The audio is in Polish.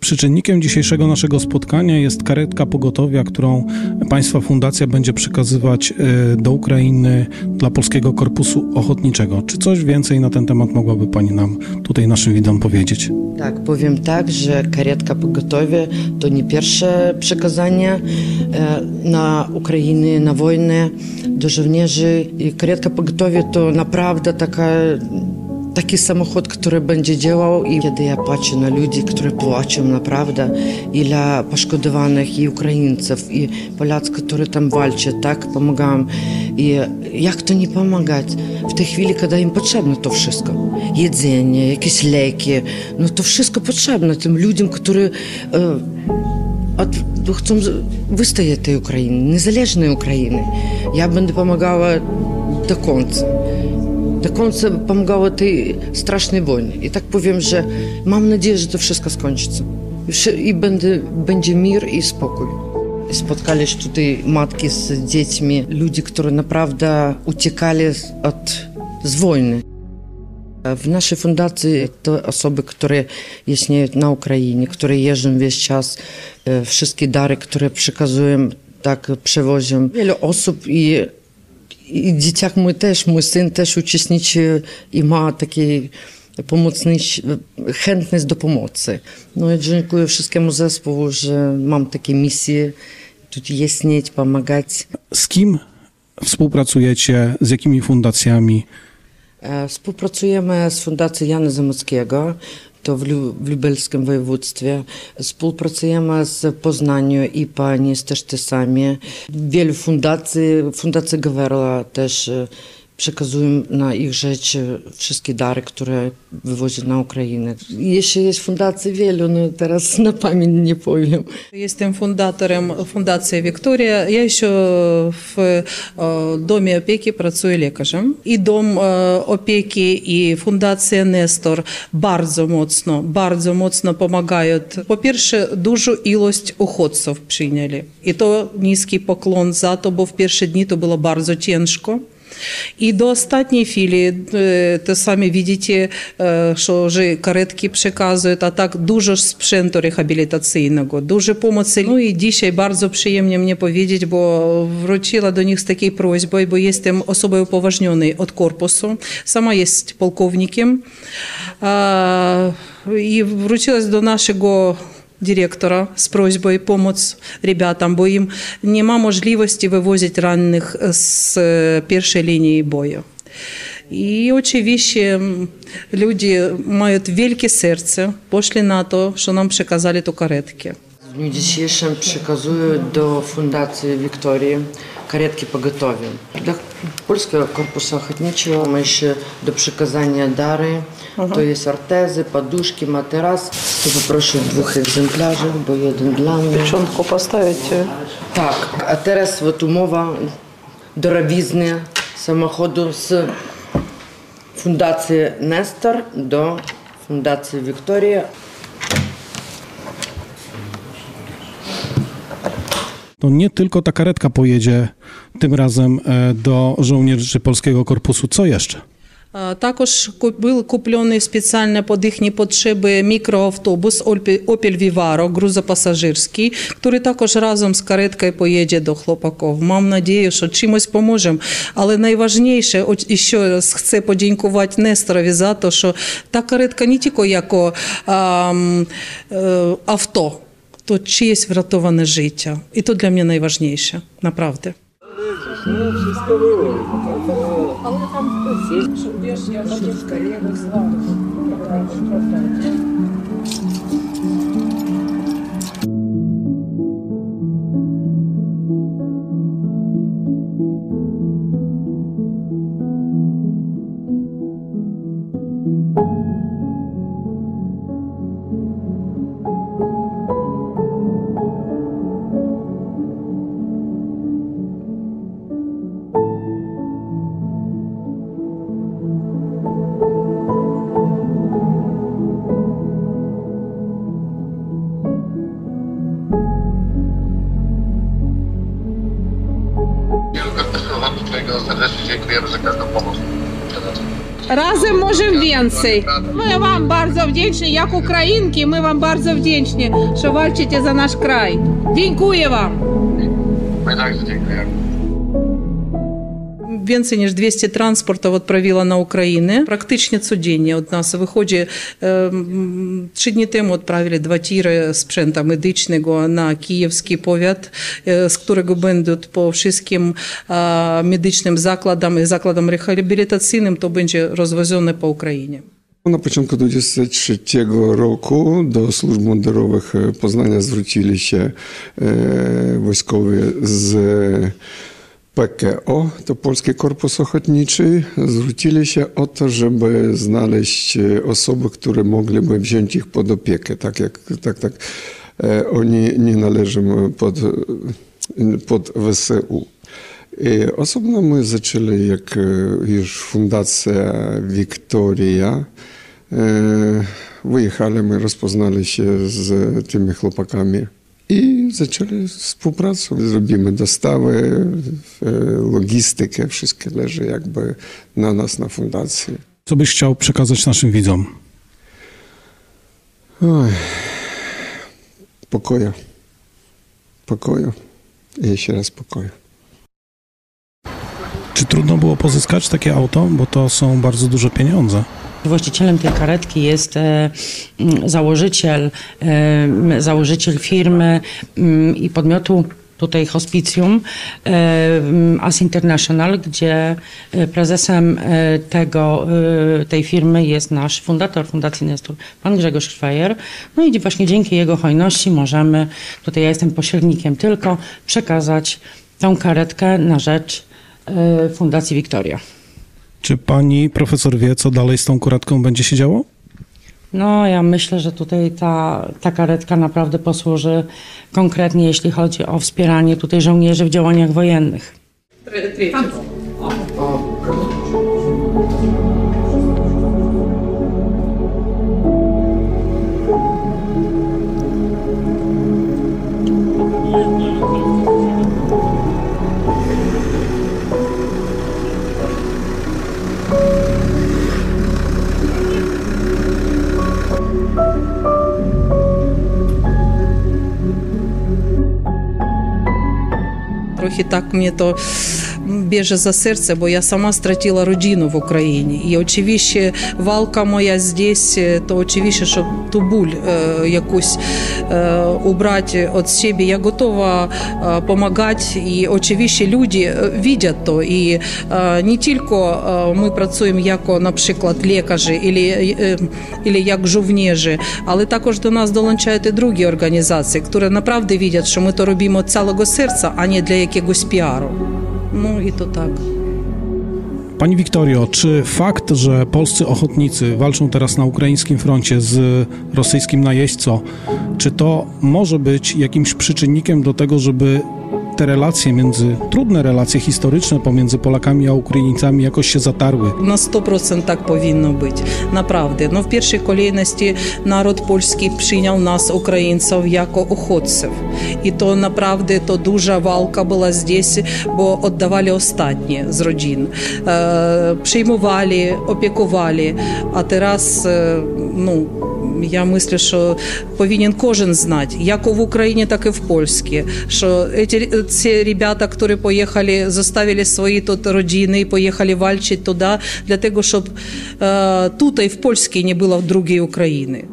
Przyczynnikiem dzisiejszego naszego spotkania jest karetka pogotowia, którą Państwa Fundacja będzie przekazywać e, do Ukrainy dla Polskiego Korpusu Ochotniczego. Czy coś więcej na ten temat mogłaby Pani nam tutaj naszym widzom powiedzieć? Tak, powiem tak, że karetka pogotowia to nie pierwsze przekazanie e, na Ukrainę, na wojnę do żołnierzy. I karetka pogotowia to naprawdę taka taki samochód, który będzie działał i kiedy ja patrzę na ludzi, którzy płaczą naprawdę i dla poszkodowanych i Ukraińców i Polacy, którzy tam walczą, tak, pomagam i jak to nie pomagać w tej chwili, kiedy im potrzebne to wszystko, jedzenie, jakieś leki, no to wszystko potrzebne tym ludziom, którzy e, chcą wystoять tej Ukrainy, niezależnej Ukrainy. Ja będę pomagała do końca Do końca pomagało tej strasznej wojny I tak powiem, że mam nadzieję, że to wszystko skończy się. I będzie, będzie mir i spokój. Spotkali się tutaj matki z dziećmi, ludzie, którzy naprawdę uciekali od, z wojny. W naszej fundacji to osoby, które istnieją na Ukrainie, które jeżdżą wieś czas, e, wszystkie dary, które przekazują, tak przewozią. Wiele osób i i dzieciak mój też, mój syn też uczestniczy i ma taki pomocność, chętność do pomocy. No i dziękuję wszystkiemu zespołu, że mam takie misje, tu istnieć, pomagać. Z kim współpracujecie, z jakimi fundacjami? Współpracujemy z Fundacją Jana Zamockiego, to w, w lubelskim województwie. Współpracujemy z Poznaniu i pani z też te same. Wielu fundacji, Fundacja Gawerla też przekazują na ich rzecz wszystkie dary, które wywozi na Ukrainę. Jeszcze jest fundacji wielu, no teraz na pamięć nie powiem. Jestem fundatorem Fundacji Wiktoria. Ja jeszcze w Domie Opieki pracuję lekarzem. I Dom Opieki i Fundacja Nestor bardzo mocno, bardzo mocno pomagają. Po pierwsze, dużą ilość uchodźców przyjęli. I to niski poklon za to, bo w pierwsze dni to było bardzo ciężko. І до останньої філії е, те самі бачите, що вже каретки приказують, а так дуже спшенту рехабілітаційного, дуже помоці. Ну і дійсно дуже приємно мені повідати, бо вручила до них з такою просьбою, бо є особою поважнений від корпусу, сама є полковником. І вручилась до нашого директора з просьбою допомогти ребятам, бо їм нема можливості вивозити ранених з першої лінії бою. І очевидно, люди мають велике серце, пошли на то, що нам приказали ту karetki. W dniu dzisiejszym przekazuję do Fundacji Wiktorii karetki pogotowie. Dla Polskiego Korpusu Ochotniczego mamy jeszcze do przekazania dary. To jest artezy, poduszki, materac. To poproszę dwóch egzemplarzy, bo jeden dla mnie. Печенку поставите. Tak, a teraz вот umowa dorowizny samochodu z Fundacji Nestor do Fundacji Wiktoria. To nie tylko ta karetka pojedzie tym razem e, do żołnierzy Polskiego Korpusu. Co jeszcze? Також був куплений спеціально під їхні потреби мікроавтобус Opel Vivaro, грузопасажирський, який також разом з кареткою поїде до хлопаків. Мам надію, що чимось поможемо. Але найважніше, і ще раз хочу подякувати Несторові за те, що та каретка не тільки як а, авто, то чиєсь врятоване життя. І то для мене найважніше, направди Але там хтось, щоб я з колег з вами. którego serdecznie dziękujemy za każdą pomoc. Razem możemy więcej. My Wam bardzo wdzięczni, jak Ukrainki, my Wam bardzo wdzięczni, że walczycie za nasz kraj. Dziękuję Wam. My także dziękujemy więcej niż 200 transportów odprawiła na Ukrainę. Praktycznie codziennie od nas wychodzi. Trzy dni temu odprawili dwa tiry sprzęta medycznego na kijowski powiat, e, z którego będą po wszystkim medycznym zakładom i zakładom rehabilitacyjnym to będzie rozwozione po Ukrainie. Na początku 2023 roku do służb mundurowych Poznania zwrócili się e, wojskowie z PKO, to Polski Korpus Ochotniczy, zwrócili się o to, żeby znaleźć e, osoby, które mogliby wziąć ich pod opiekę, tak jak tak, tak, e, oni nie należą pod, e, pod WSU. I osobno my zaczęli, jak e, już Fundacja Wiktoria, e, wyjechali, my rozpoznali się z tymi chłopakami i zaczęli współpracę. Zrobimy dostawy, e, logistykę, wszystko leży jakby na nas, na fundacji. Co byś chciał przekazać naszym widzom? Oj, pokoju. Pokoju. I jeszcze raz pokoju. Trudno było pozyskać takie auto? Bo to są bardzo duże pieniądze. Właścicielem tej karetki jest e, mm, założyciel, e, założyciel firmy mm, i podmiotu tutaj hospicjum e, mm, As International, gdzie prezesem tego, tej firmy jest nasz fundator Fundacji Nestor, pan Grzegorz Szwajer. No i właśnie dzięki jego hojności możemy, tutaj ja jestem pośrednikiem tylko, przekazać tą karetkę na rzecz Fundacji Wiktoria. Czy pani profesor wie, co dalej z tą kuratką będzie się działo? No, ja myślę, że tutaj ta, ta karetka naprawdę posłuży konkretnie, jeśli chodzi o wspieranie tutaj żołnierzy w działaniach wojennych. первых, и так мне то Біже за серце, бо я сама straciła родину в Україні. І очевидно, валка моя здесь, е, то очевидно, що ту буль е, якусь е, убрати від себе. Я готова е, допомагати. І очевидно, люди е, бачать то. І е, не тільки ми працюємо як, наприклад, лікарі, или, е, или як жовнежі, але також до нас долучають і другі організації, які направді бачать, що ми то робимо цілого серця, а не для якогось піару. No i to tak. Pani Wiktorio, czy fakt, że polscy ochotnicy walczą teraz na ukraińskim froncie z rosyjskim najeźdźcą, czy to może być jakimś przyczynnikiem do tego, żeby te relacje między, trudne relacje historyczne pomiędzy Polakami a Ukraińcami jakoś się zatarły? На 100% так повинно бути. Направді. Ну, в першій kolejności народ польський прийняв нас, українців, як охотців. І то направді то дуже валка була здесь, бо віддавали останнє з родин. Е, приймували, опікували. А зараз, е, ну, я мислю, що повинен кожен знати, як в Україні, так і в Польській, що ці, ці ребята, які поїхали, заставили свої тут родини і поїхали вальчити туди, для того, щоб е, тут і в Польській не було другої України.